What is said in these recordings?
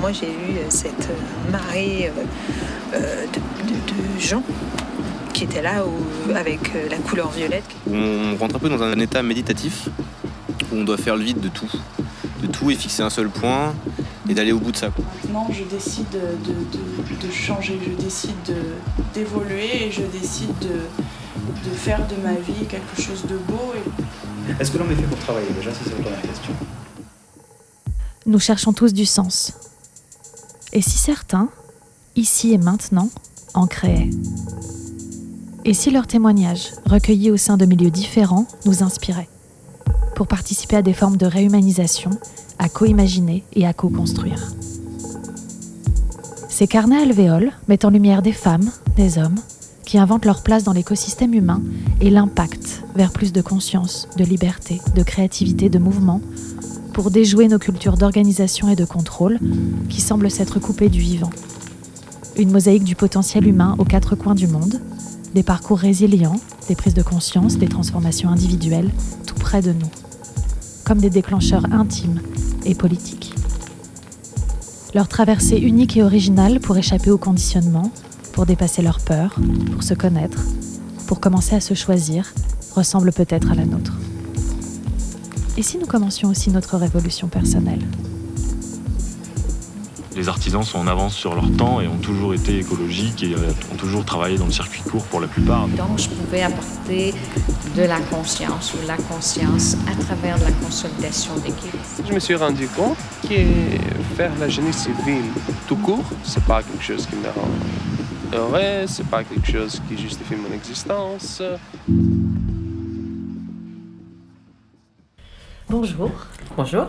moi j'ai eu cette marée de, gens qui étaient là avec la couleur violette. On rentre un peu dans un état méditatif où on doit faire le vide de tout, de tout et fixer un seul point et d'aller au bout de ça. Maintenant, je décide de, changer, je décide d'évoluer et je décide de, faire de ma vie quelque chose de beau. Est-ce que l'homme est fait pour travailler? Déjà, c'est la première question. Nous cherchons tous du sens. Et si certains, ici et maintenant, en créaient? Et si leurs témoignages, recueillis au sein de milieux différents, nous inspiraient? Pour participer à des formes de réhumanisation, à co-imaginer et à co-construire. Ces carnets alvéoles mettent en lumière des femmes, des hommes, qui inventent leur place dans l'écosystème humain et l'impact vers plus de conscience, de liberté, de créativité, de mouvement, pour déjouer nos cultures d'organisation et de contrôle qui semblent s'être coupées du vivant. Une mosaïque du potentiel humain aux quatre coins du monde, des parcours résilients, des prises de conscience, des transformations individuelles, tout près de nous, comme des déclencheurs intimes et politiques. Leur traversée unique et originale pour échapper au conditionnement, pour dépasser leurs peurs, pour se connaître, pour commencer à se choisir, ressemble peut-être à la nôtre. Et si nous commencions aussi notre révolution personnelle les artisans sont en avance sur leur temps et ont toujours été écologiques et euh, ont toujours travaillé dans le circuit court pour la plupart. Donc je pouvais apporter de la conscience ou la conscience à travers la consolidation d'équipe. Je me suis rendu compte que faire la génie civile tout court, c'est pas quelque chose qui me rend heureux, c'est pas quelque chose qui justifie mon existence. Bonjour. Bonjour.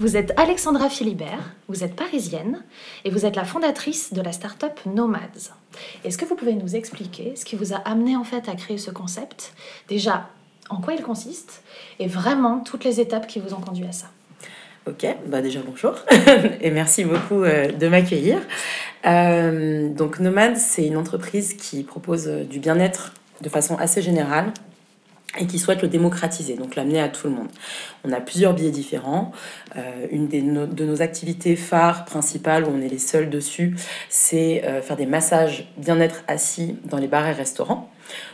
Vous êtes Alexandra Philibert, vous êtes parisienne et vous êtes la fondatrice de la start-up Nomads. Est-ce que vous pouvez nous expliquer ce qui vous a amené en fait à créer ce concept? Déjà, en quoi il consiste? Et vraiment toutes les étapes qui vous ont conduit à ça? Ok, bah déjà bonjour et merci beaucoup euh, de m'accueillir. Euh, donc Nomads, c'est une entreprise qui propose euh, du bien-être de façon assez générale et qui souhaite le démocratiser, donc l'amener à tout le monde. On a plusieurs biais différents. Euh, une des de nos activités phares principales, où on est les seuls dessus, c'est euh, faire des massages bien-être assis dans les bars et restaurants.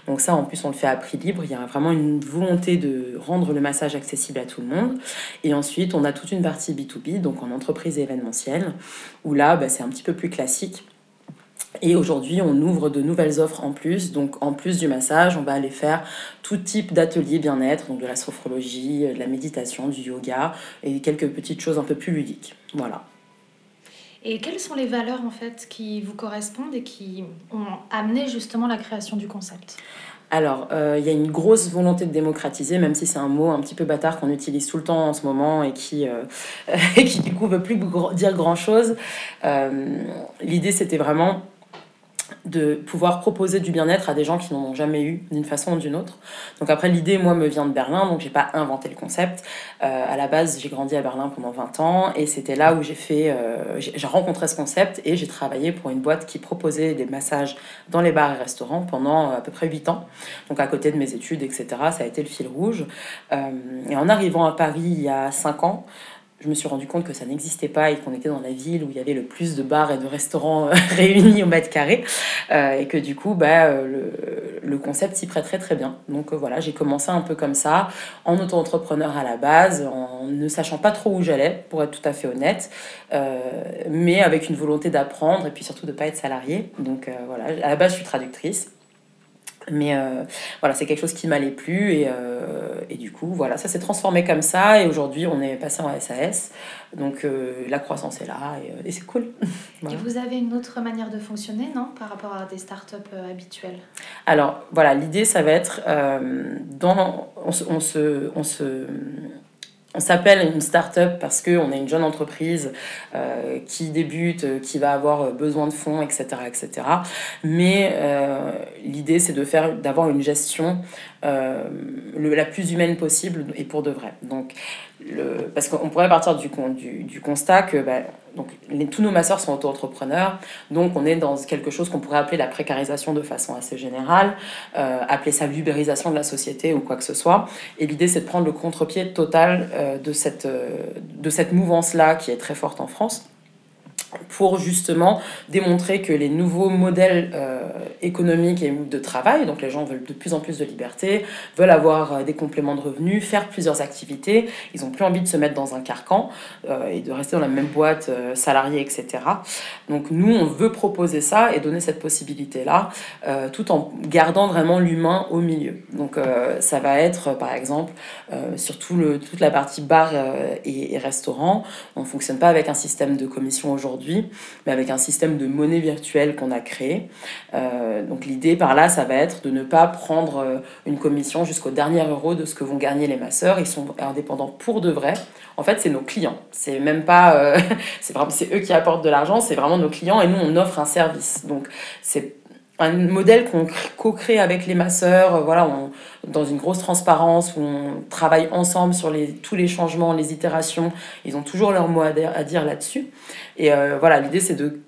Donc ça, en plus, on le fait à prix libre. Il y a vraiment une volonté de rendre le massage accessible à tout le monde. Et ensuite, on a toute une partie B2B, donc en entreprise événementielle, où là, bah, c'est un petit peu plus classique et aujourd'hui, on ouvre de nouvelles offres en plus. Donc, en plus du massage, on va aller faire tout type d'ateliers bien-être, donc de la sophrologie, de la méditation, du yoga et quelques petites choses un peu plus ludiques. Voilà. Et quelles sont les valeurs en fait qui vous correspondent et qui ont amené justement la création du concept? Alors, euh, il y a une grosse volonté de démocratiser, même si c'est un mot un petit peu bâtard qu'on utilise tout le temps en ce moment et qui, euh, qui du coup veut plus dire grand-chose. Euh, l'idée, c'était vraiment de pouvoir proposer du bien-être à des gens qui n'en ont jamais eu d'une façon ou d'une autre. Donc après l'idée moi me vient de Berlin donc j'ai pas inventé le concept. Euh, à la base j'ai grandi à Berlin pendant 20 ans et c'était là où j'ai fait euh, j'ai rencontré ce concept et j'ai travaillé pour une boîte qui proposait des massages dans les bars et restaurants pendant euh, à peu près 8 ans. Donc à côté de mes études etc ça a été le fil rouge. et en arrivant à Paris il y a 5 ans je me suis rendu compte que ça n'existait pas et qu'on était dans la ville où il y avait le plus de bars et de restaurants euh, réunis au mètre carré euh, et que du coup bah, euh, le, concept s'y prêterait très bien. Donc voilà, j'ai commencé un peu comme ça, en auto-entrepreneur à la base, en ne sachant pas trop où j'allais, pour être tout à fait honnête, mais avec une volonté d'apprendre et puis surtout de ne pas être salarié. Donc voilà, à la base je suis traductrice. Mais euh, voilà, c'est quelque chose qui m'allait plus et, euh, et, du coup, voilà, ça s'est transformé comme ça et aujourd'hui, on est passé en SAS. Donc euh, la croissance est là et, c'est cool. Et vous avez une autre manière de fonctionner, non, par rapport à des startups habituelles? Alors voilà, l'idée, ça va être dans, on on se, on se on s'appelle une start-up parce qu'on est une jeune entreprise euh, qui débute, euh, qui va avoir besoin de fonds, etc. etc. Mais euh, l'idée, c'est de faire, d'avoir une gestion la plus humaine possible et pour de vrai. Donc, parce qu'on pourrait partir du, du, du constat que bah, donc, tous nos masseurs sont auto-entrepreneurs, donc on est dans quelque chose qu'on pourrait appeler la précarisation de façon assez générale, euh, appeler ça l'ubérisation de la société ou quoi que ce soit. Et l'idée, c'est de prendre le contre-pied total euh, de cette, euh, de cette mouvance-là qui est très forte en France pour justement démontrer que les nouveaux modèles euh, économiques et de travail, donc les gens veulent de plus en plus de liberté, veulent avoir euh, des compléments de revenus, faire plusieurs activités, ils n'ont plus envie de se mettre dans un carcan euh, et de rester dans la même boîte salariée, etc. Donc nous, on veut proposer ça et donner cette possibilité-là, tout en gardant vraiment l'humain au milieu. Donc ça va être, par exemple, sur le, toute la partie bar et, et restaurant, on ne fonctionne pas avec un système de commission aujourd'hui mais avec un système de monnaie virtuelle qu'on a créé. Euh, donc l'idée par là, ça va être de ne pas prendre euh, une commission jusqu'au dernier euro de ce que vont gagner les masseurs. Ils sont indépendants pour de vrai. En fait, c'est nos clients. C'est même pas, euh, c'est vraiment, eux qui apportent de l'argent. C'est vraiment nos clients et nous on offre un service. Donc c'est un modèle qu'on co-crée avec les masseurs, voilà, on, dans une grosse transparence où on travaille ensemble sur les, tous les changements, les itérations. Ils ont toujours leur mot à, dire là-dessus. Et euh, voilà, l'idée c'est de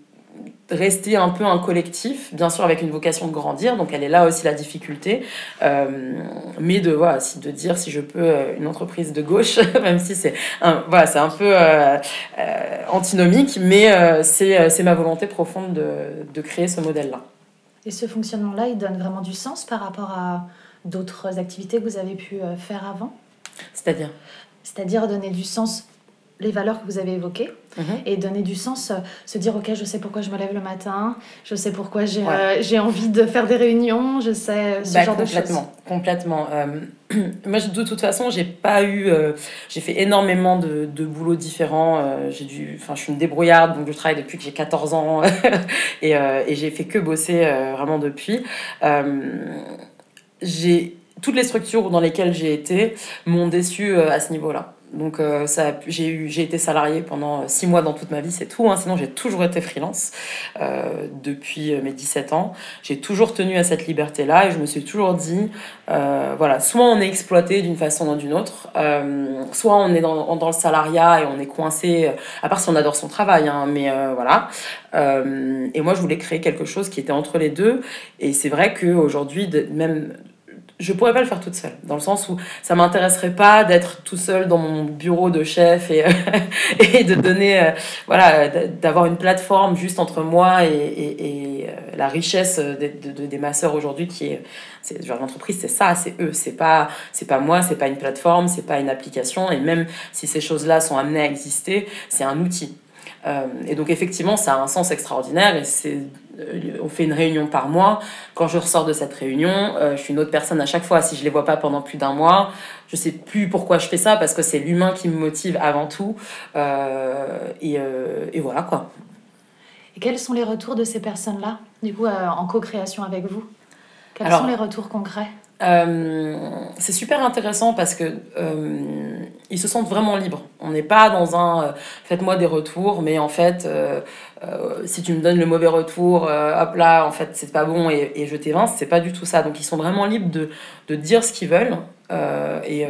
rester un peu un collectif, bien sûr avec une vocation de grandir, donc elle est là aussi la difficulté, euh, mais de, voilà, de dire si je peux euh, une entreprise de gauche, même si c'est un, voilà, un peu antinomique, mais c'est ma volonté profonde de, de créer ce modèle-là. Et ce fonctionnement-là, il donne vraiment du sens par rapport à d'autres activités que vous avez pu faire avant? C'est-à-dire? C'est-à-dire donner du sens les valeurs que vous avez évoquées mhm. et donner du sens, euh, se dire ok je sais pourquoi je me lève le matin, je sais pourquoi j'ai euh, envie de faire des réunions, je sais euh, ce bah, genre de choses. Complètement, moi de toute façon j'ai pas eu, j'ai fait énormément de, de boulots différents, j'ai dû, enfin je suis une débrouillarde donc je travaille depuis que j'ai 14 ans et, et j'ai fait que bosser vraiment depuis. j'ai toutes les structures dans lesquelles j'ai été m'ont déçu à ce niveau-là. Donc euh, j'ai, eu, j'ai été salariée pendant six mois dans toute ma vie, c'est tout. Hein. Sinon, j'ai toujours été freelance euh, depuis mes 17 ans. J'ai toujours tenu à cette liberté-là et je me suis toujours dit, euh, voilà, soit on est exploité d'une façon ou d'une autre, soit on est dans, dans, le salariat et on est coincé, à part si on adore son travail, hein, mais voilà. et moi, je voulais créer quelque chose qui était entre les deux. Et c'est vrai qu'aujourd'hui, même je pourrais pas le faire toute seule, dans le sens où ça m'intéresserait pas d'être tout seul dans mon bureau de chef et, de donner, euh, voilà, d'avoir une plateforme juste entre moi et, et, euh, la richesse des, de, des masseurs aujourd'hui qui est, c'est genre l'entreprise, c'est ça, c'est eux, c'est pas, c'est pas moi, c'est pas une plateforme, c'est pas une application, et même si ces choses-là sont amenées à exister, c'est un outil. Euh, et donc effectivement, ça a un sens extraordinaire et c'est on fait une réunion par mois. Quand je ressors de cette réunion, euh, je suis une autre personne à chaque fois. Si je les vois pas pendant plus d'un mois, je sais plus pourquoi je fais ça parce que c'est l'humain qui me motive avant tout. et, et, voilà quoi. Et quels sont les retours de ces personnes-là, du coup, en co-création avec vous? Quels sont les retours concrets? C'est super intéressant parce que ils se sentent vraiment libres. On n'est pas dans un faites-moi des retours, mais en fait euh, si tu me donnes le mauvais retour, euh, hop là, en fait, c'est pas bon et, je t'évince, c'est pas du tout ça. Donc, ils sont vraiment libres de dire ce qu'ils veulent. Euh, et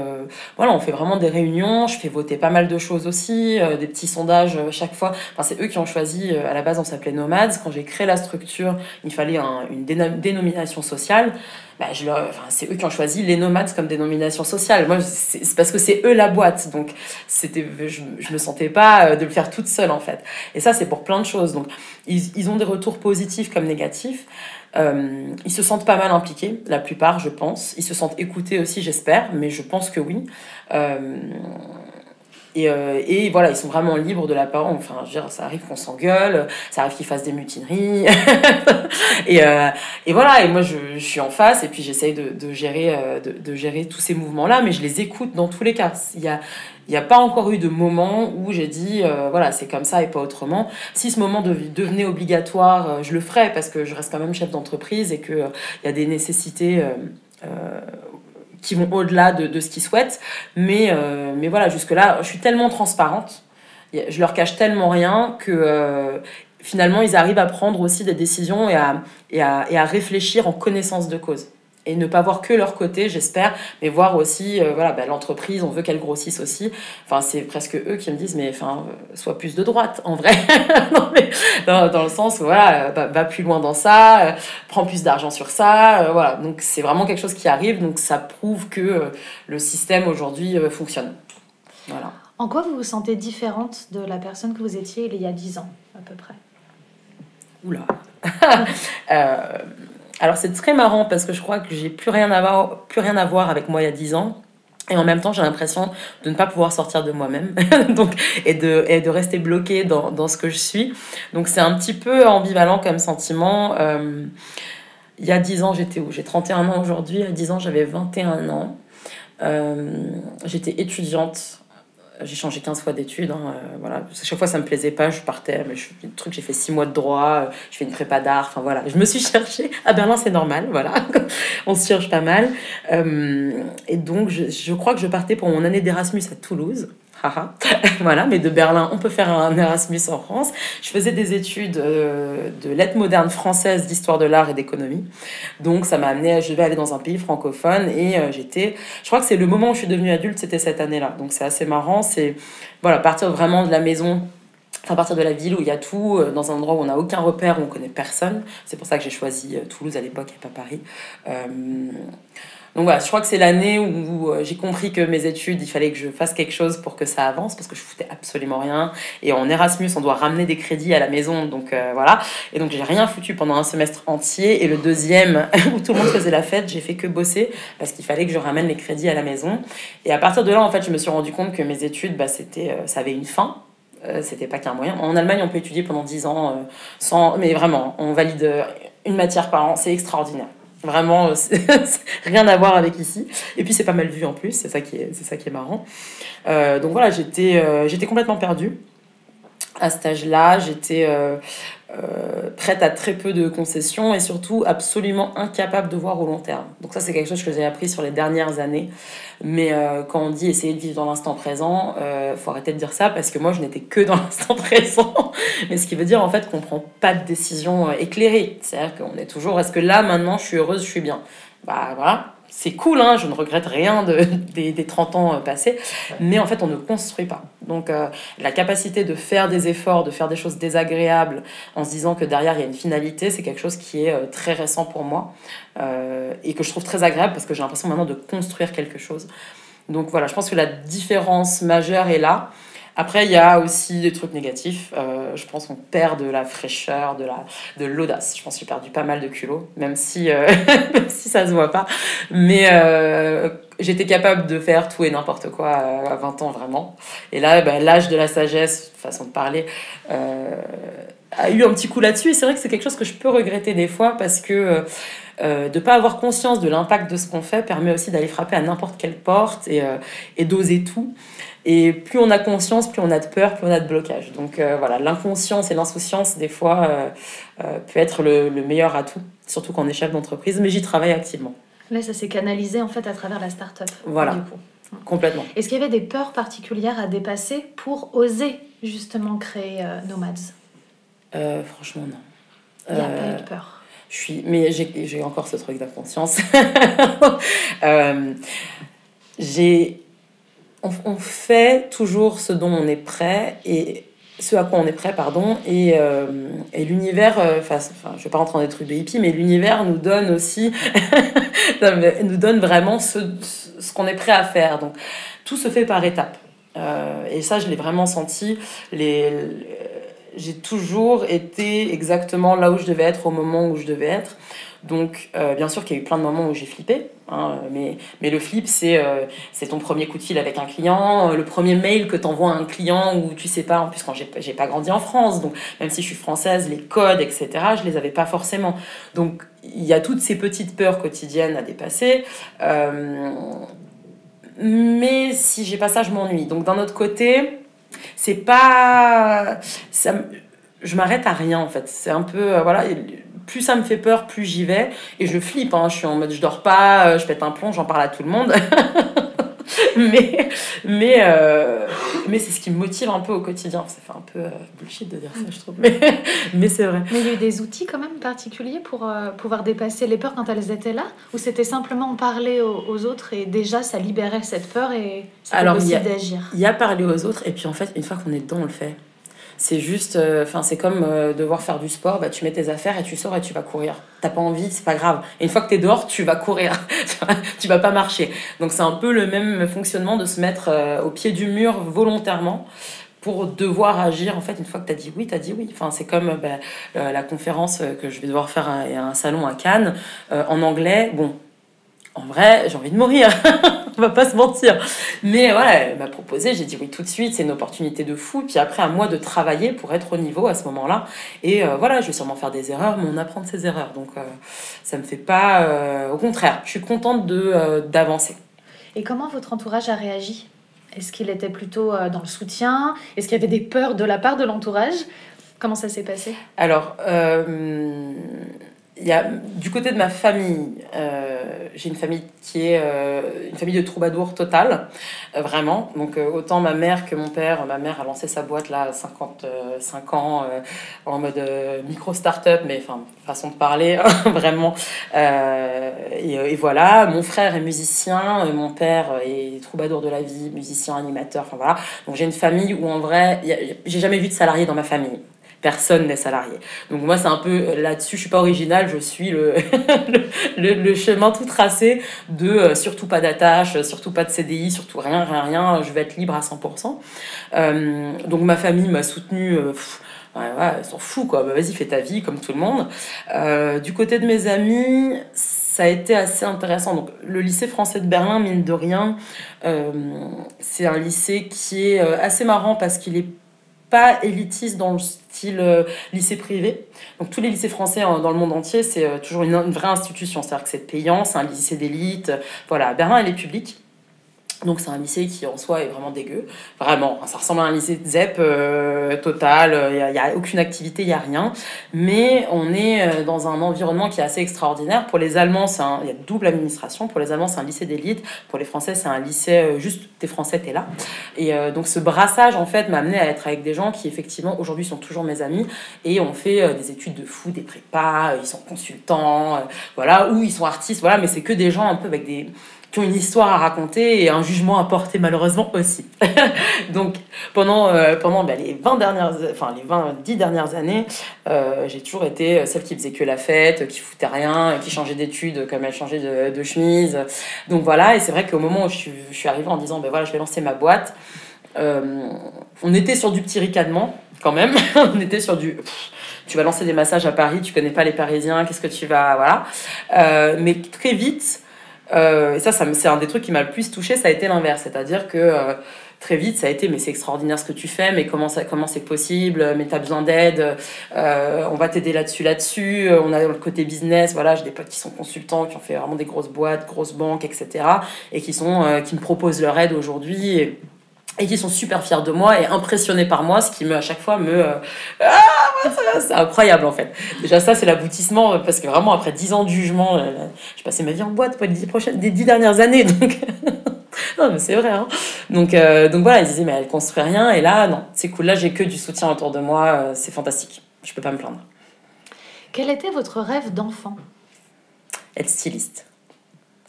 voilà, on fait vraiment des réunions. Je fais voter pas mal de choses aussi, des petits sondages chaque fois. Enfin, c'est eux qui ont choisi. à la base, on s'appelait Nomads. Quand j'ai créé la structure, il fallait une dénomination sociale. Bah, je enfin, c'est eux qui ont choisi les nomades comme dénomination sociale. Moi, c'est parce que c'est eux la boîte. Donc, c'était, je, je me sentais pas de le faire toute seule, en fait. Et ça, c'est pour plein de choses. Donc, ils, ont des retours positifs comme négatifs. Euh, ils se sentent pas mal impliqués, la plupart, je pense. Ils se sentent écoutés aussi, j'espère, mais je pense que oui. Euh, et, euh, et, voilà, ils sont vraiment libres de la parole. Enfin, je veux dire, ça arrive qu'on s'engueule, ça arrive qu'ils fassent des mutineries. et, et, voilà, et moi, je, suis en face et puis j'essaye de, gérer, de, gérer tous ces mouvements-là, mais je les écoute dans tous les cas. Il y a, il n'y a pas encore eu de moment où j'ai dit, euh, voilà, c'est comme ça et pas autrement. Si ce moment devenait obligatoire, euh, je le ferais parce que je reste quand même chef d'entreprise et qu'il euh, il y a des nécessités qui vont au-delà de, ce qu'ils souhaitent. Mais, mais voilà, jusque-là, je suis tellement transparente, je leur cache tellement rien que finalement, ils arrivent à prendre aussi des décisions et à, et à, et à réfléchir en connaissance de cause et ne pas voir que leur côté, j'espère, mais voir aussi, euh, voilà, bah, l'entreprise, on veut qu'elle grossisse aussi. Enfin, c'est presque eux qui me disent, mais enfin, euh, sois plus de droite, en vrai. non, mais, dans, le sens, voilà, va, va, plus loin dans ça, euh, prends plus d'argent sur ça, voilà. Donc, c'est vraiment quelque chose qui arrive, donc ça prouve que le système aujourd'hui fonctionne. Voilà. En quoi vous vous sentez différente de la personne que vous étiez il y a 10 ans, à peu près? Oula. Alors c'est très marrant parce que je crois que j'ai plus rien à voir, plus rien à voir avec moi il y a 10 ans. Et en même temps, j'ai l'impression de ne pas pouvoir sortir de moi-même donc, et, de, et de rester bloquée dans, dans ce que je suis. Donc c'est un petit peu ambivalent comme sentiment. Euh, il y a 10 ans, j'étais où? J'ai 31 ans aujourd'hui. Il y a 10 ans, j'avais 21 ans. Euh, j'étais étudiante j'ai changé 15 fois d'études. Hein, euh, voilà. Chaque fois, ça me plaisait pas, je partais. Mais je, le truc, j'ai fait 6 mois de droit, euh, je fais une prépa d'art. Enfin voilà, je me suis cherchée. À Berlin, c'est normal, voilà. On se cherche pas mal. Euh, et donc, je, je, crois que je partais pour mon année d'Erasmus à Toulouse. voilà, mais de Berlin, on peut faire un Erasmus en France. Je faisais des études euh, de lettres modernes françaises, d'histoire de l'art et d'économie. Donc ça m'a amené, je vais aller dans un pays francophone et euh, j'étais, je crois que c'est le moment où je suis devenue adulte, c'était cette année-là. Donc c'est assez marrant, c'est voilà, partir vraiment de la maison à partir de la ville où il y a tout, euh, dans un endroit où on n'a aucun repère, où on connaît personne. C'est pour ça que j'ai choisi Toulouse à l'époque et pas Paris. Donc voilà, je crois que c'est l'année où euh, j'ai compris que mes études, il fallait que je fasse quelque chose pour que ça avance, parce que je foutais absolument rien. Et en Erasmus, on doit ramener des crédits à la maison, donc euh, voilà. Et donc j'ai rien foutu pendant un semestre entier. Et le deuxième, où tout le monde faisait la fête, j'ai fait que bosser, parce qu'il fallait que je ramène les crédits à la maison. Et à partir de là, en fait, je me suis rendu compte que mes études, bah, c'était, euh, ça avait une fin. c'était pas qu'un moyen. En Allemagne, on peut étudier pendant 10 ans sans. Mais vraiment, on valide une matière par an, c'est extraordinaire. Vraiment, euh, rien à voir avec ici. Et puis c'est pas mal vu en plus, c'est ça qui est, c'est ça qui est marrant. Euh, donc voilà, j'étais, euh, j'étais complètement perdue à cet âge-là. J'étais euh, prête à très peu de concessions et surtout absolument incapable de voir au long terme. Donc ça c'est quelque chose que j'ai appris sur les dernières années. Mais euh, quand on dit essayer de vivre dans l'instant présent, euh, faut arrêter de dire ça parce que moi je n'étais que dans l'instant présent. Mais ce qui veut dire en fait qu'on prend pas de décision euh, éclairée. C'est-à-dire qu'on est toujours est-ce que là maintenant je suis heureuse, je suis bien? Bah voilà, c'est cool, hein, je ne regrette rien de, des, des, 30 ans euh, passés, mais en fait, on ne construit pas. Donc, euh, la capacité de faire des efforts, de faire des choses désagréables en se disant que derrière, il y a une finalité, c'est quelque chose qui est euh, très récent pour moi et que je trouve très agréable parce que j'ai l'impression maintenant de construire quelque chose. Donc voilà, je pense que la différence majeure est là. Après, il y a aussi des trucs négatifs. Euh, je pense qu'on perd de la fraîcheur, de la de l'audace. Je pense que j'ai perdu pas mal de culot, même si, euh, si ça se voit pas. Mais euh, j'étais capable de faire tout et n'importe quoi à 20 ans, vraiment. Et là, bah, l'âge de la sagesse, façon de parler, a eu un petit coup là-dessus. Et c'est vrai que c'est quelque chose que je peux regretter des fois parce que... Euh, de ne pas avoir conscience de l'impact de ce qu'on fait permet aussi d'aller frapper à n'importe quelle porte et, et d'oser tout. Et plus on a conscience, plus on a de peur, plus on a de blocage. Donc euh, voilà, l'inconscience et l'insouciance, des fois, euh, euh, peut être le, meilleur atout, surtout quand on est chef d'entreprise, mais j'y travaille activement. Là, ça s'est canalisé en fait à travers la start-up. Voilà. Du coup. Complètement. Est-ce qu'il y avait des peurs particulières à dépasser pour oser justement créer Nomads? Franchement, non. Il n'y a pas eu de peur. Je suis, mais j'ai encore ce truc d'inconscience. j'ai on, fait toujours ce dont on est prêt et ce à quoi on est prêt, pardon, et, euh, et l'univers, euh, enfin, je vais pas rentrer dans des trucs de mais l'univers nous donne aussi, nous donne vraiment ce, ce qu'on est prêt à faire. Donc, tout se fait par étapes. Euh, et ça, je l'ai vraiment senti. Les, j'ai toujours été exactement là où je devais être au moment où je devais être. Donc, euh, bien sûr qu'il y a eu plein de moments où j'ai flippé, hein, mais, le flip, c'est euh, c'est ton premier coup de fil avec un client, euh, le premier mail que tu envoies à un client où tu sais pas, en plus, quand j'ai pas grandi en France, donc même si je suis française, les codes, etc., je les avais pas forcément. Donc, il y a toutes ces petites peurs quotidiennes à dépasser. mais si j'ai pas ça, je m'ennuie. Donc, d'un autre côté, c'est pas. Ça, je m'arrête à rien en fait. C'est un peu. voilà plus ça me fait peur, plus j'y vais. Et je flippe, hein. je suis en mode je dors pas, euh, je pète un plomb, j'en parle à tout le monde. mais mais, euh, mais c'est ce qui me motive un peu au quotidien. Ça fait un peu euh, bullshit de dire ça, je trouve. Mais, mais c'est vrai. Mais il y a eu des outils quand même particuliers pour pouvoir dépasser les peurs quand elles étaient là? Ou c'était simplement parler aux, autres et déjà ça libérait cette peur et c'était possible d'agir? Il y a parler aux autres et puis en fait, une fois qu'on est dedans, on le fait. C'est juste, euh, enfin, c'est comme euh, devoir faire du sport. Bah, tu mets tes affaires et tu sors et tu vas courir. T'as pas envie, c'est pas grave. Et une fois que t'es dehors, tu vas courir. tu vas pas marcher. Donc c'est un peu le même fonctionnement de se mettre euh, au pied du mur volontairement pour devoir agir. En fait, une fois que tu as dit oui, tu as dit oui. Enfin, c'est comme bah, la conférence que je vais devoir faire à, à un salon à Cannes en anglais. Bon, en vrai, j'ai envie de mourir. On va pas se mentir. Mais voilà, elle m'a proposé, j'ai dit oui tout de suite, c'est une opportunité de fou. Puis après, à moi de travailler pour être au niveau à ce moment-là. Et euh, voilà, je vais sûrement faire des erreurs, mais on apprend de ses erreurs. Donc euh, ça me fait pas. euh, au contraire, je suis contente de, euh, d'avancer. Et comment votre entourage a réagi? Est-ce qu'il était plutôt dans le soutien? Est-ce qu'il y avait des peurs de la part de l'entourage? Comment ça s'est passé? Alors, il y a, du côté de ma famille, euh, j'ai une famille qui est euh, une famille de troubadours total, euh, vraiment. Donc, euh, autant ma mère que mon père. Ma mère a lancé sa boîte là à 55 ans en mode euh, micro-start-up, mais enfin, façon de parler, vraiment. Euh, et, et voilà, mon frère est musicien, mon père est troubadour de la vie, musicien, animateur, enfin voilà. Donc, j'ai une famille où en vrai, j'ai jamais vu de salarié dans ma famille personne n'est salarié. Donc moi, c'est un peu euh, là-dessus, je suis pas originale, je suis le, chemin tout tracé de euh, surtout pas d'attache, euh, surtout pas de CDI, surtout rien, rien, rien, je vais être libre à 100%. Euh, donc ma famille m'a soutenue. pff, Ouais, ouais, ils s'en foutent quoi. Bah, vas-y, fais ta vie comme tout le monde. Du côté de mes amis, ça a été assez intéressant. Donc, le lycée français de Berlin, mine de rien, c'est un lycée qui est assez marrant parce qu'il est pas élitiste dans le style euh, lycée privé. Donc tous les lycées français euh, dans le monde entier, c'est euh, toujours une, une vraie institution. C'est-à-dire que c'est payant, c'est un lycée d'élite. Voilà, Berlin, elle est publique. Donc c'est un lycée qui en soi est vraiment dégueu. Vraiment, ça ressemble à un lycée de ZEP euh, total, il n'y a, aucune activité, il n'y a rien. Mais on est euh, dans un environnement qui est assez extraordinaire. Pour les Allemands, il y a double administration. Pour les Allemands, c'est un lycée d'élite. Pour les Français, c'est un lycée euh, juste, t'es Français, t'es là. Et euh, donc ce brassage, en fait, m'a amené à être avec des gens qui, effectivement, aujourd'hui sont toujours mes amis. Et on fait euh, des études de fou, des prépas, euh, ils sont consultants, euh, voilà, ou ils sont artistes, voilà. Mais c'est que des gens un peu avec des qui ont une histoire à raconter et un jugement à porter malheureusement aussi. Donc pendant, euh, pendant bah, les 20 dernières, enfin les 20, 10 dernières années, euh, j'ai toujours été celle qui faisait que la fête, qui foutait rien, qui changeait d'études comme elle changeait de, chemise. Donc voilà, et c'est vrai qu'au moment où je suis, arrivée en disant, ben voilà, je vais lancer ma boîte, euh, on était sur du petit ricanement quand même, on était sur du... tu vas lancer des massages à Paris, tu connais pas les Parisiens, qu'est-ce que tu vas... Voilà. Mais très vite, euh, et ça, c'est un des trucs qui m'a le plus touché, ça a été l'inverse. C'est-à-dire que euh, très vite, ça a été, mais c'est extraordinaire ce que tu fais, mais comment, ça, comment c'est possible, mais tu as besoin d'aide, euh, on va t'aider là-dessus, là-dessus. On a le côté business, voilà, j'ai des potes qui sont consultants, qui ont fait vraiment des grosses boîtes, grosses banques, etc. Et qui, sont, qui me proposent leur aide aujourd'hui. Et qui sont super fiers de moi et impressionnés par moi, ce qui me, à chaque fois, me... euh, ah, c'est incroyable, en fait. Déjà, ça, c'est l'aboutissement, euh, parce que vraiment, après 10 ans de jugement, euh, j'ai passé ma vie en boîte pour les 10, prochaines, les 10 dernières années, donc... non, mais c'est vrai, hein. Donc, euh, donc voilà, ils disaient, mais elle construit rien, et là, non, c'est cool, là, j'ai que du soutien autour de moi, c'est fantastique. Je peux pas me plaindre. Quel était votre rêve d'enfant? Être styliste.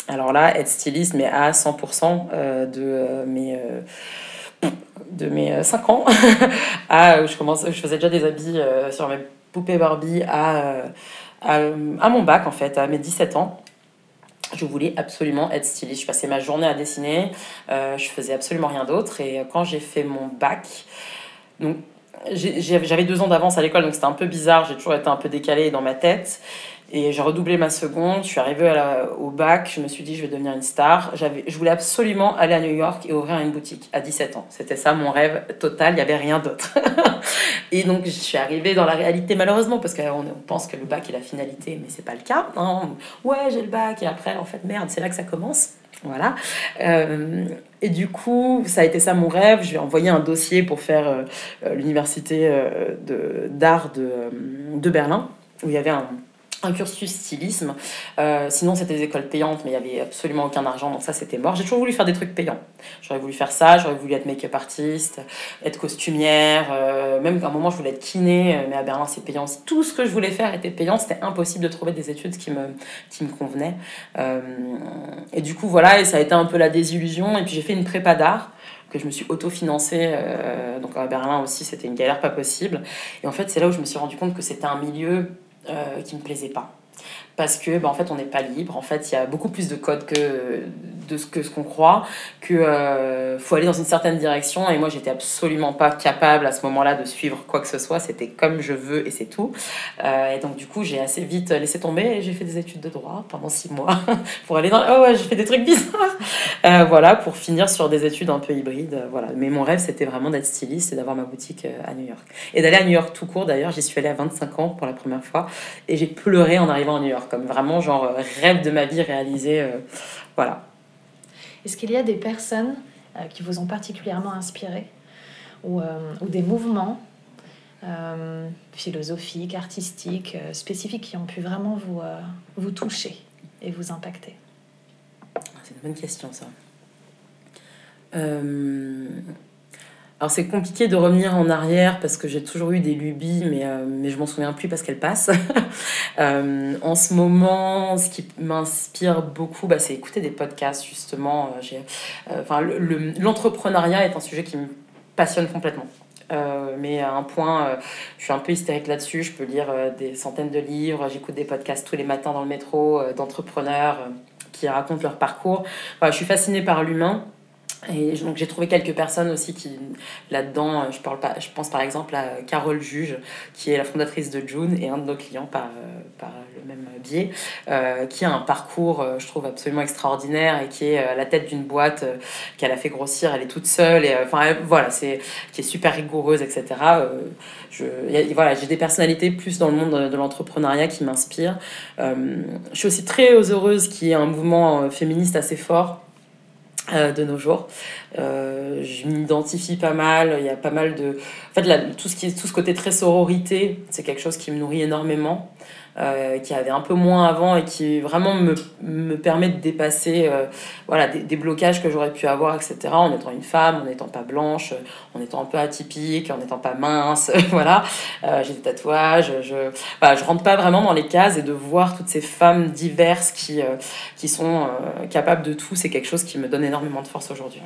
Alors là, être styliste, mais à 100% euh, de mes... euh, de mes 5 ans à je je faisais déjà des habits euh, sur mes poupées Barbie à, euh, à, mon bac en fait à mes 17 ans je voulais absolument être styliste. Je passais ma journée à dessiner, euh, je faisais absolument rien d'autre. Et quand j'ai fait mon bac, donc j'avais deux ans d'avance à l'école, donc c'était un peu bizarre. J'ai toujours été un peu décalée dans ma tête. Et j'ai redoublé ma seconde. Je suis arrivée au bac. Je me suis dit, je vais devenir une star. Je voulais absolument aller à New York et ouvrir une boutique à 17 ans. C'était ça mon rêve total. Il n'y avait rien d'autre. et donc, je suis arrivée dans la réalité, malheureusement, parce qu'on on pense que le bac est la finalité, mais c'est pas le cas. hein. Ouais, j'ai le bac. Et après, en fait, merde, c'est là que ça commence. Voilà. Euh, et du coup, ça a été ça mon rêve. Je vais envoyer un dossier pour faire euh, l'université euh, de- d'art de, de Berlin, où il y avait un, un cursus stylisme. Euh, sinon, c'était des écoles payantes, mais il n'y avait absolument aucun argent, donc ça, c'était mort. J'ai toujours voulu faire des trucs payants. J'aurais voulu faire ça, j'aurais voulu être make-up artiste, être costumière, euh, même qu'à un moment, je voulais être kiné, euh, mais à Berlin, c'est payant. Tout ce que je voulais faire était payant, c'était impossible de trouver des études qui me, qui me convenaient. Et du coup, voilà, et ça a été un peu la désillusion. Et puis, j'ai fait une prépa d'art. que je me suis autofinancée. Donc à Berlin aussi, c'était une galère pas possible. Et en fait, c'est là où je me suis rendu compte que c'était un milieu qui me plaisait pas parce que bah, en fait on n'est pas libre. En fait il y a beaucoup plus de codes que de ce que ce qu'on croit que euh, faut aller dans une certaine direction. Et moi j'étais absolument pas capable à ce moment-là de suivre quoi que ce soit. C'était comme je veux et c'est tout. Euh, et donc du coup j'ai assez vite laissé tomber et j'ai fait des études de droit pendant six mois pour aller dans oh ouais j'ai fait des trucs bizarres. Euh, voilà pour finir sur des études un peu hybrides voilà. Mais mon rêve c'était vraiment d'être styliste et d'avoir ma boutique à New York. Et d'aller à New York tout court d'ailleurs j'y suis allée à 25 ans pour la première fois et j'ai pleuré en arrivant à New York comme vraiment genre euh, rêve de ma vie réalisé. Euh, voilà. Est-ce qu'il y a des personnes euh, qui vous ont particulièrement inspiré ou, ou des mouvements philosophiques, artistiques, spécifiques qui ont pu vraiment vous, vous toucher et vous impacter? C'est une bonne question ça. Alors c'est compliqué de revenir en arrière parce que j'ai toujours eu des lubies, mais, euh, mais je m'en souviens plus parce qu'elles passent. Euh, en ce moment, ce qui m'inspire beaucoup, bah, c'est écouter des podcasts justement. Euh, l'entrepreneuriat est un sujet qui me passionne complètement. mais à un point, je suis un peu hystérique là-dessus. Je peux lire des centaines de livres, j'écoute des podcasts tous les matins dans le métro d'entrepreneurs qui racontent leur parcours. je suis fascinée par l'humain. Et donc j'ai trouvé quelques personnes aussi qui, là-dedans, euh, je, parle pas, je pense par exemple à Carole Juge, qui est la fondatrice de June et un de nos clients par, euh, par le même biais, euh, qui a un parcours, je trouve, absolument extraordinaire et qui est à la tête d'une boîte qu'elle a fait grossir, elle est toute seule, et enfin voilà, c'est, qui est super rigoureuse, etc. je, voilà, j'ai des personnalités plus dans le monde de l'entrepreneuriat qui m'inspirent. je suis aussi très heureuse qu'il y ait un mouvement féministe assez fort euh, de nos jours. Euh, je m'identifie pas mal, il y a pas mal de... En fait, tout, ce qui est, tout ce côté très sororité, c'est quelque chose qui me nourrit énormément. Euh, qui avait un peu moins avant et qui vraiment me, me permet de dépasser euh, voilà, des, blocages que j'aurais pu avoir, etc. En étant une femme, en n'étant pas blanche, en étant un peu atypique, en n'étant pas mince. voilà, euh, j'ai des tatouages. Je, voilà, je rentre pas vraiment dans les cases et de voir toutes ces femmes diverses qui, qui sont capables de tout, c'est quelque chose qui me donne énormément de force aujourd'hui.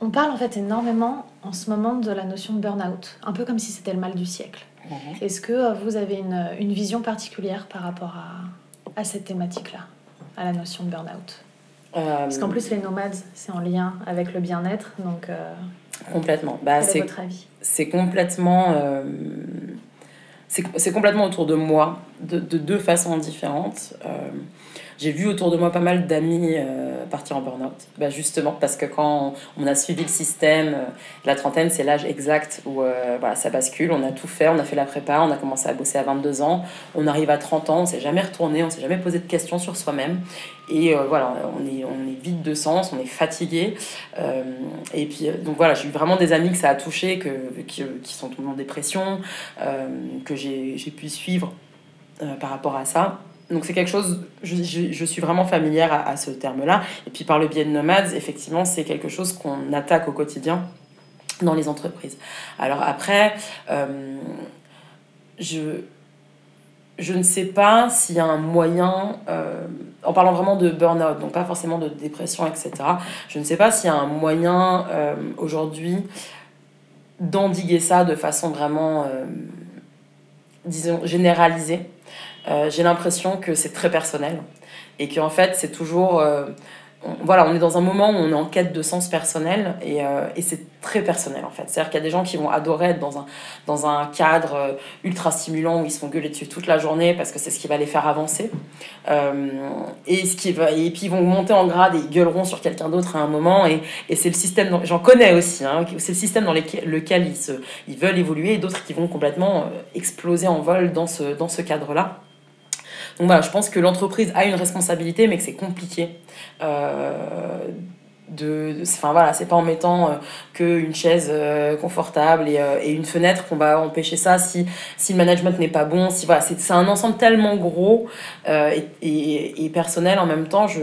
On parle en fait énormément en ce moment de la notion de burn-out, un peu comme si c'était le mal du siècle. Mhm. Est-ce que euh, vous avez une, une, vision particulière par rapport à, à cette thématique-là, à la notion de burn-out? Euh, Parce qu'en plus, les nomades, c'est en lien avec le bien-être, donc... Euh, complètement. Bah, quel est votre avis? C'est complètement... c'est complètement autour de moi, de, de deux façons différentes. J'ai vu autour de moi pas mal d'amis euh, partir en burn-out. Bah justement, parce que quand on a suivi le système, euh, la trentaine, c'est l'âge exact où euh, voilà, ça bascule. On a tout fait, on a fait la prépa, on a commencé à bosser à 22 ans. On arrive à 30 ans, on s'est jamais retourné, on s'est jamais posé de questions sur soi-même. Et voilà, on est, on est vide de sens, on est fatigué. et puis, donc voilà, j'ai eu vraiment des amis que ça a touché, que, qui, qui sont tombés en dépression, que j'ai pu suivre par rapport à ça donc c'est quelque chose, je, je, suis vraiment familière à, ce terme-là. Et puis par le biais de Nomads, effectivement, c'est quelque chose qu'on attaque au quotidien dans les entreprises. Alors après, euh, je, je ne sais pas s'il y a un moyen, euh, en parlant vraiment de burn-out, donc pas forcément de dépression, etc., je ne sais pas s'il y a un moyen euh, aujourd'hui d'endiguer ça de façon vraiment, disons, généralisée. Euh, j'ai l'impression que c'est très personnel et qu'en fait c'est toujours euh, voilà on est dans un moment où on est en quête de sens personnel et, euh, et c'est très personnel en fait. C'est à dire qu'il y a des gens qui vont adorer être dans un dans un cadre ultra stimulant où ils se font gueuler dessus toute la journée parce que c'est ce qui va les faire avancer. Et ce qui va et puis ils vont monter en grade et ils gueuleront sur quelqu'un d'autre à un moment et, et c'est le système j'en connais aussi hein, c'est le système dans lequel ils se ils veulent évoluer et d'autres qui vont complètement exploser en vol dans ce dans ce cadre là donc voilà, je pense que l'entreprise a une responsabilité, mais que c'est compliqué. Euh, de, enfin voilà, c'est pas en mettant euh, qu'une chaise euh, confortable et, et, une fenêtre qu'on va empêcher ça si, si le management n'est pas bon. Si, voilà, c'est un ensemble tellement gros et, et, personnel en même temps. Je,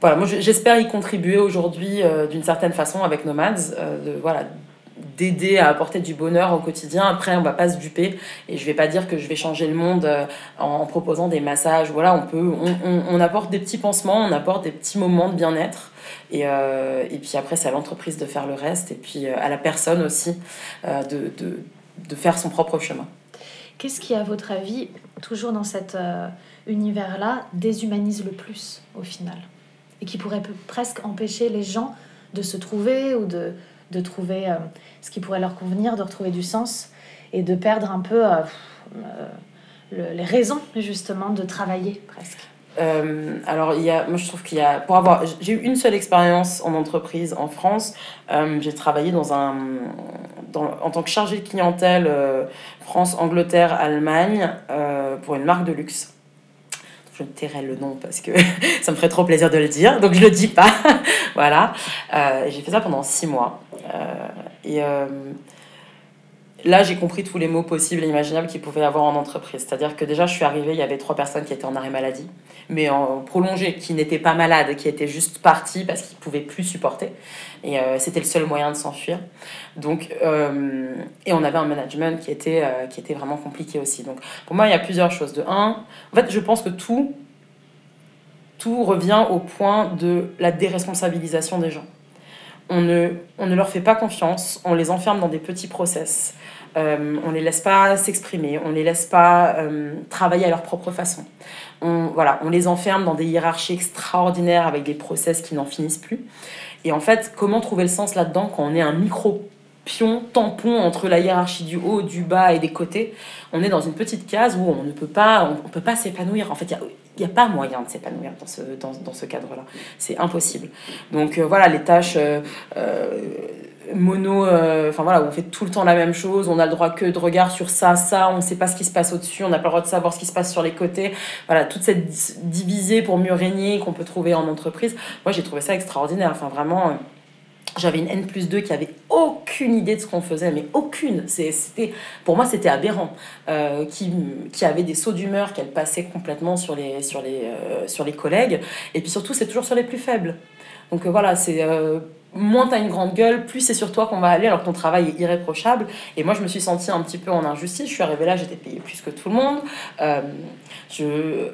voilà, moi j'espère y contribuer aujourd'hui d'une certaine façon avec Nomads, voilà, d'aider à apporter du bonheur au quotidien. Après, on va pas se duper. Et je vais pas dire que je vais changer le monde euh, en, proposant des massages. Voilà, on peut, on, on, apporte des petits pansements, on apporte des petits moments de bien-être. Et, euh, et puis après, c'est à l'entreprise de faire le reste. Et puis euh, à la personne aussi de, de, de, faire son propre chemin. Qu'est-ce qui, à votre avis, toujours dans cet univers-là, déshumanise le plus au final? Et qui pourrait presque empêcher les gens de se trouver ou de, de trouver euh, ce qui pourrait leur convenir, de retrouver du sens et de perdre un peu euh, euh, les raisons justement de travailler presque. alors, il y a, moi je trouve qu'il y a, pour avoir, j'ai eu une seule expérience en entreprise en France. j'ai travaillé dans un, en tant que chargé de clientèle France, Angleterre, Allemagne pour une marque de luxe je tairai le nom parce que ça me ferait trop plaisir de le dire, donc je le dis pas. voilà. Euh, j'ai fait ça pendant six mois. Euh, et euh, là, j'ai compris tous les mots possibles et imaginables qu'il pouvait avoir en entreprise. C'est-à-dire que déjà, je suis arrivée, il y avait trois personnes qui étaient en arrêt maladie, mais en prolongé, qui n'étaient pas malades, qui étaient juste partis parce qu'ils ne pouvaient plus supporter. Et c'était le seul moyen de s'enfuir. Donc, et on avait un management qui était, qui était vraiment compliqué aussi. Donc, pour moi, il y a plusieurs choses. De un, en fait, je pense que tout tout revient au point de la déresponsabilisation des gens. On ne, on ne leur fait pas confiance, on les enferme dans des petits process, euh, on les laisse pas s'exprimer, on les laisse pas euh, travailler à leur propre façon. On, voilà, on les enferme dans des hiérarchies extraordinaires avec des process qui n'en finissent plus. Et en fait, comment trouver le sens là-dedans quand on est un micro pion, tampon entre la hiérarchie du haut, du bas et des côtés? On est dans une petite case où on ne peut pas, on, peut pas s'épanouir. En fait, n'y a, pas moyen de s'épanouir dans ce, dans, dans ce cadre-là. C'est impossible. Donc euh, voilà, les tâches euh, euh, mono, enfin voilà, on fait tout le temps la même chose, on a le droit que de regard sur ça, ça, on ne sait pas ce qui se passe au-dessus, on n'a pas le droit de savoir ce qui se passe sur les côtés. Voilà, toute cette divisée pour mieux régner qu'on peut trouver en entreprise. Moi, j'ai trouvé ça extraordinaire. Enfin, vraiment j'avais une N plus 2 qui avait aucune idée de ce qu'on faisait, mais aucune. C'était, pour moi, c'était aberrant. Euh, qui, qui avait des sauts d'humeur qu'elle passait complètement sur les, sur, les, euh, sur les collègues. Et puis surtout, c'est toujours sur les plus faibles. Donc euh, voilà, c'est moins t'as une grande gueule, plus c'est sur toi qu'on va aller alors que ton travail est irréprochable. Et moi, je me suis sentie un petit peu en injustice. Je suis arrivée là, j'étais payée plus que tout le monde. Euh, je,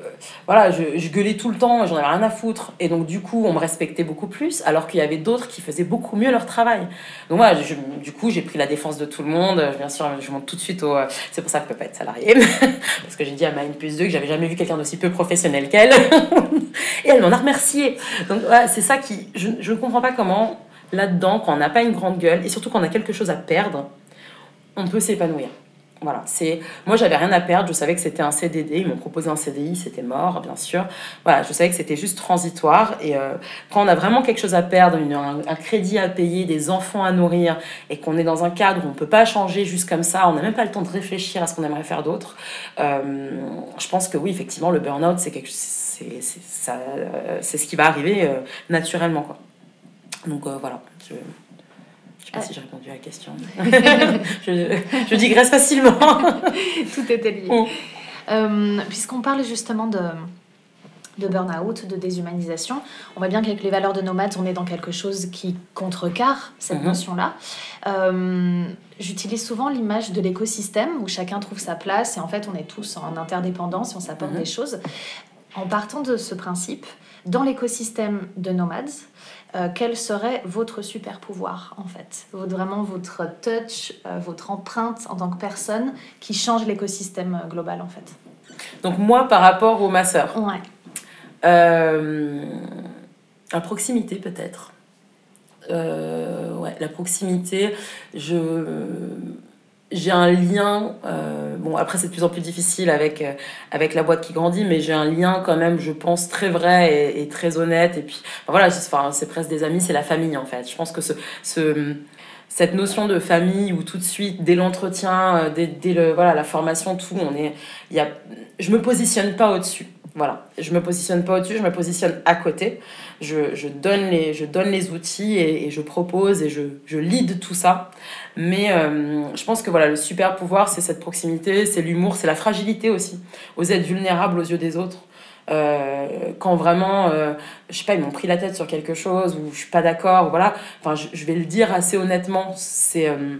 voilà, je, je, gueulais tout le temps, j'en avais rien à foutre. Et donc, du coup, on me respectait beaucoup plus, alors qu'il y avait d'autres qui faisaient beaucoup mieux leur travail. Donc, voilà, du coup, j'ai pris la défense de tout le monde. Bien sûr, je monte tout de suite au. C'est pour ça que je peux pas être salariée. Parce que j'ai dit à ma N plus 2 que j'avais jamais vu quelqu'un d'aussi peu professionnel qu'elle. Et elle m'en a remercié. Donc, c'est ça qui. Je ne comprends pas comment là-dedans, quand on n'a pas une grande gueule et surtout quand on a quelque chose à perdre, on peut s'épanouir. Voilà, c'est moi j'avais rien à perdre, je savais que c'était un CDD, ils m'ont proposé un CDI, c'était mort bien sûr. Voilà, je savais que c'était juste transitoire et euh, quand on a vraiment quelque chose à perdre, un, crédit à payer, des enfants à nourrir et qu'on est dans un cadre où on peut pas changer juste comme ça, on n'a même pas le temps de réfléchir à ce qu'on aimerait faire d'autre. Euh, je pense que oui, effectivement, le burn-out c'est quelque c'est c'est ce qui va arriver euh, naturellement quoi. Donc euh, voilà, je ne sais pas si j'ai répondu à la question. je, je, digresse facilement. Tout était lié. Mm. Euh, puisqu'on parle justement de, de burn-out, de déshumanisation. On voit bien qu'avec les valeurs de nomades, on est dans quelque chose qui contrecarre cette mm-hmm. notion-là. Euh, j'utilise souvent l'image de l'écosystème où chacun trouve sa place et en fait on est tous en interdépendance et on s'apporte mm-hmm. des choses. En partant de ce principe, dans l'écosystème de nomades, euh, quel serait votre super pouvoir en fait? Vraiment votre touch, euh, votre empreinte en tant que personne qui change l'écosystème euh, global en fait? Donc moi par rapport aux masseurs Ouais. à proximité peut-être. ouais, la proximité, je j'ai un lien, euh, bon après c'est de plus en plus difficile avec, euh, avec la boîte qui grandit, mais j'ai un lien quand même, je pense, très vrai et, très honnête. Et puis voilà, c'est presque des amis, c'est la famille en fait. Je pense que ce, ce, cette notion de famille où tout de suite, dès l'entretien, euh, dès, dès, le, voilà, la formation, tout, on est, y a, je me positionne pas au-dessus. Voilà, je me positionne pas au-dessus, je me positionne à côté. Je, je, donne, les, je donne les outils et, je propose et je, je lead tout ça. Mais euh, je pense que voilà, le super pouvoir, c'est cette proximité, c'est l'humour, c'est la fragilité aussi. Oser être vulnérable aux yeux des autres. Euh, quand vraiment, euh, je sais pas, ils m'ont pris la tête sur quelque chose ou je suis pas d'accord, voilà. Enfin, je, vais le dire assez honnêtement. C'est euh,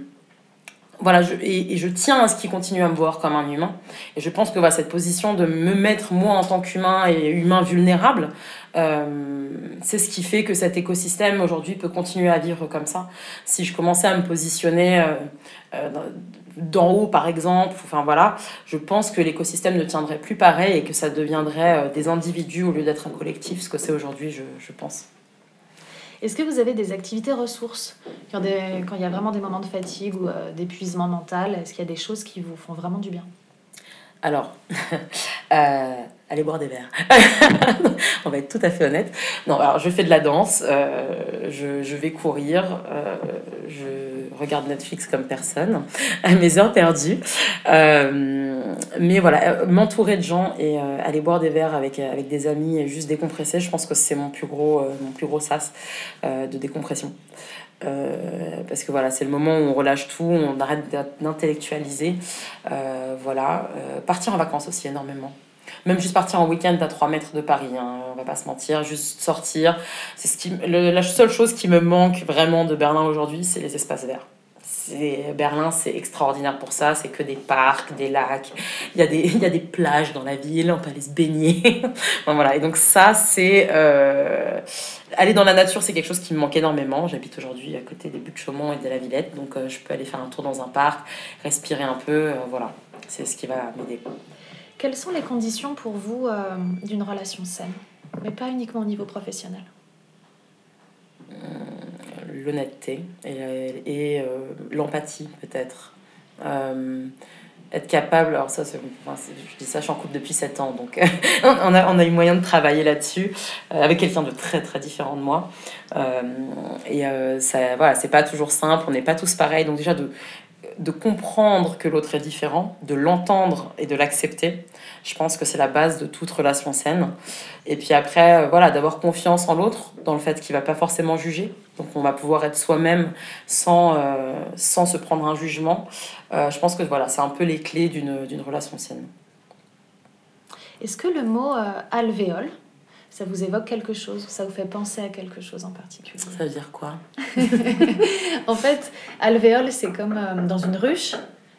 voilà, je, et, je tiens à ce qu'ils continuent à me voir comme un humain. Et je pense que cette position de me mettre moi en tant qu'humain et humain vulnérable, euh, c'est ce qui fait que cet écosystème aujourd'hui peut continuer à vivre comme ça. Si je commençais à me positionner d'en haut, par exemple, enfin voilà, je pense que l'écosystème ne tiendrait plus pareil et que ça deviendrait euh, des individus au lieu d'être un collectif, ce que c'est aujourd'hui, je, je pense. Est-ce que vous avez des activités ressources? Quand, des- quand il y a vraiment des moments de fatigue ou euh, d'épuisement mental Est-ce qu'il y a des choses qui vous font vraiment du bien? Alors, euh, allez boire des verres. On va être tout à fait honnête. Non, alors je fais de la danse, euh, je, je vais courir, euh, je regarde Netflix comme personne, à mes heures perdues. Euh, mais voilà, m'entourer de gens et aller boire des verres avec, avec des amis et juste décompresser, je pense que c'est mon plus gros, mon plus gros sas de décompression. Parce que voilà, c'est le moment où on relâche tout, on arrête d'in- d'intellectualiser. Voilà, partir en vacances aussi énormément. Même juste partir en week-end à 3 mètres de Paris, hein, on va pas se mentir, juste sortir. C'est ce qui, la seule chose qui me manque vraiment de Berlin aujourd'hui, c'est les espaces verts. Berlin, c'est extraordinaire pour ça, c'est que des parcs, des lacs, il y, a des, il y a des plages dans la ville, on peut aller se baigner. Voilà. Et donc ça, c'est... euh, Aller dans la nature, c'est quelque chose qui me manque énormément. J'habite aujourd'hui à côté des Buttes-Chaumont et de la Villette, donc euh, je peux aller faire un tour dans un parc, respirer un peu, euh, voilà. C'est ce qui va m'aider. Quelles sont les conditions pour vous euh, d'une relation saine Mais pas uniquement au niveau professionnel? l'honnêteté et, euh, l'empathie peut-être. Euh, être capable, alors ça, enfin, je dis ça, je suis en couple depuis 7 ans, donc on, a, on a eu moyen de travailler là-dessus euh, avec quelqu'un de très très différent de moi. Euh, et euh, ça, voilà, c'est pas toujours simple, on n'est pas tous pareils, donc déjà de, de comprendre que l'autre est différent, de l'entendre et de l'accepter, je pense que c'est la base de toute relation saine. Et puis après, euh, voilà, d'avoir confiance en l'autre, dans le fait qu'il va pas forcément juger. Donc on va pouvoir être soi-même sans, euh, sans se prendre un jugement. Euh, je pense que voilà, c'est un peu les clés d'une relation saine. Est-ce que le mot alvéole, ça vous évoque quelque chose Ça vous fait penser à quelque chose en particulier? Ça veut dire quoi? En fait, alvéole, c'est comme euh, dans une ruche,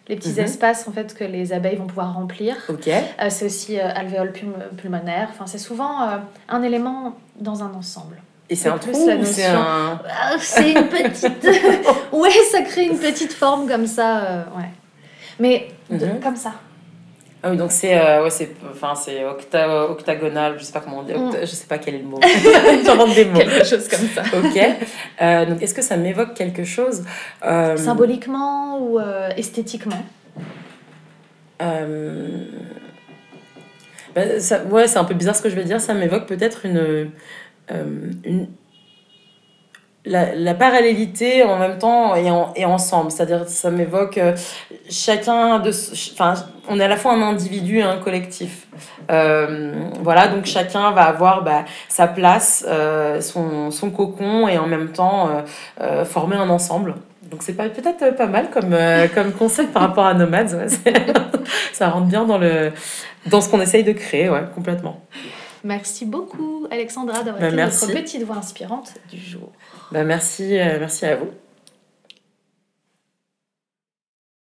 les petits Mhm. espaces en fait que les abeilles vont pouvoir remplir. Ok. Euh, c'est aussi euh, alvéole pulm- pulmonaire. Enfin, c'est souvent euh, un élément dans un ensemble. Et c'est un trou ou c'est un... Ah, c'est une petite. ouais, ça crée une petite forme comme ça. ouais. Mais de- Mhm. comme ça. Ah oui, donc c'est euh, ouais, c'est enfin c'est octa octagonal, je sais pas comment on dit, Mm. octa- je sais pas quel est le mot. J'invente des mots. Quelque chose comme ça. Ok. Euh, donc est-ce que ça m'évoque quelque chose Euh, Symboliquement ou esthétiquement? Bah, ça, ouais, c'est un peu bizarre ce que je vais dire. Ça m'évoque peut-être une, une la, la parallélité en même temps et, en, et ensemble. C'est-à-dire, ça m'évoque euh, chacun de. Enfin, on est à la fois un individu et un collectif. Euh, voilà, donc chacun va avoir bah, sa place, euh, son, son cocon et en même temps euh, euh, former un ensemble. Donc c'est peut-être pas mal comme, euh, comme concept par rapport à Nomads. ouais. Ça rentre bien dans, le, dans ce qu'on essaye de créer, ouais, complètement. Merci beaucoup, Alexandra, d'avoir Bah, été merci. notre petite voix inspirante du jour. Bah, merci, euh, merci à vous.